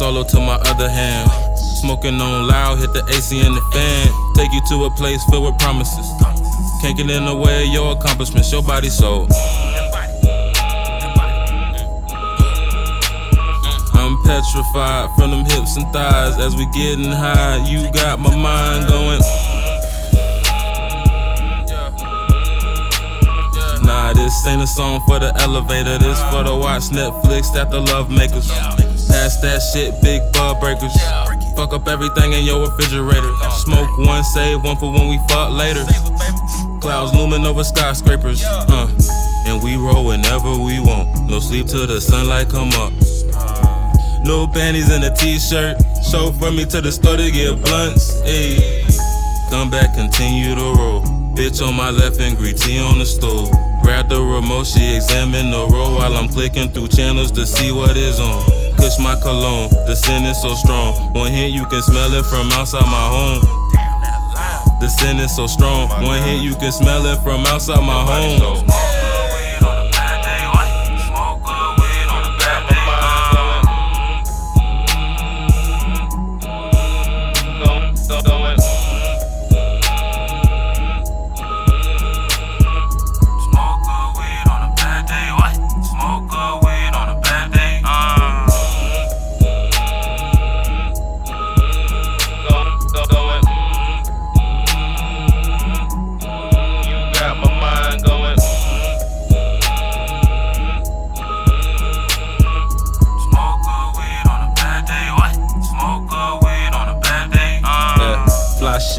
solo to my other hand. Smoking on loud, hit the AC and the fan. Take you to a place filled with promises. Can't get in the way of your accomplishments, your body so. I'm petrified from them hips and thighs as we getting high. You got my mind going. This ain't a song for the elevator. This for the watch Netflix that the love makers. Pass that shit, big bud breakers. Fuck up everything in your refrigerator. Smoke one, save one for when we fuck later. Clouds looming over skyscrapers. Uh, and we roll whenever we want. No sleep till the sunlight come up. No panties and a t-shirt. Show for me to the store to get blunts. Ayy. Come back, continue to roll. Bitch on my left and green tea on the stove. Grab the remote, she examine the roll while I'm clicking through channels to see what is on. Push my cologne, the scent is so strong. One hit, you can smell it from outside my home. The scent is so strong. One hit, you can smell it from outside my home.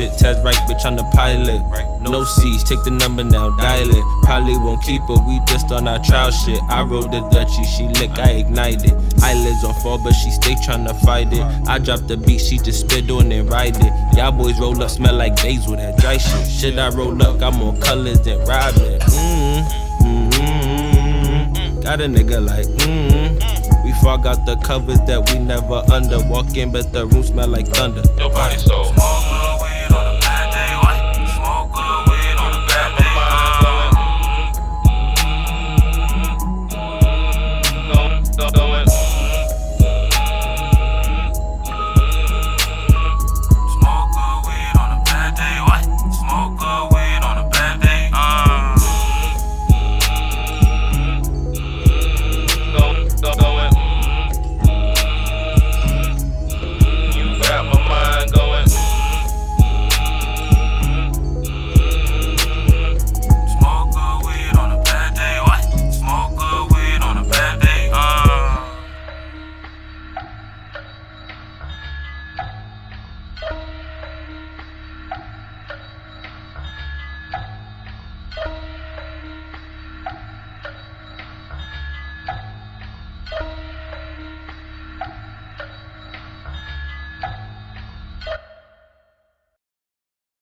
Shit, test right, bitch, I'm the pilot. No C's, take the number now, dial it. Probably won't keep her, we just on our trial shit. I rolled the Dutchie, she lick, I ignite it. Eyelids on fall, but she stay tryna fight it. I drop the beat, she just spit on it, ride it. Y'all boys roll up, smell like basil, that dry shit. Shit, I roll up, got more colors than Robin. Mm-hmm, mm-hmm. Got a nigga like, mm-hmm. We forgot the covers that we never under. Walk in, but the room smell like thunder. Your body so. Look.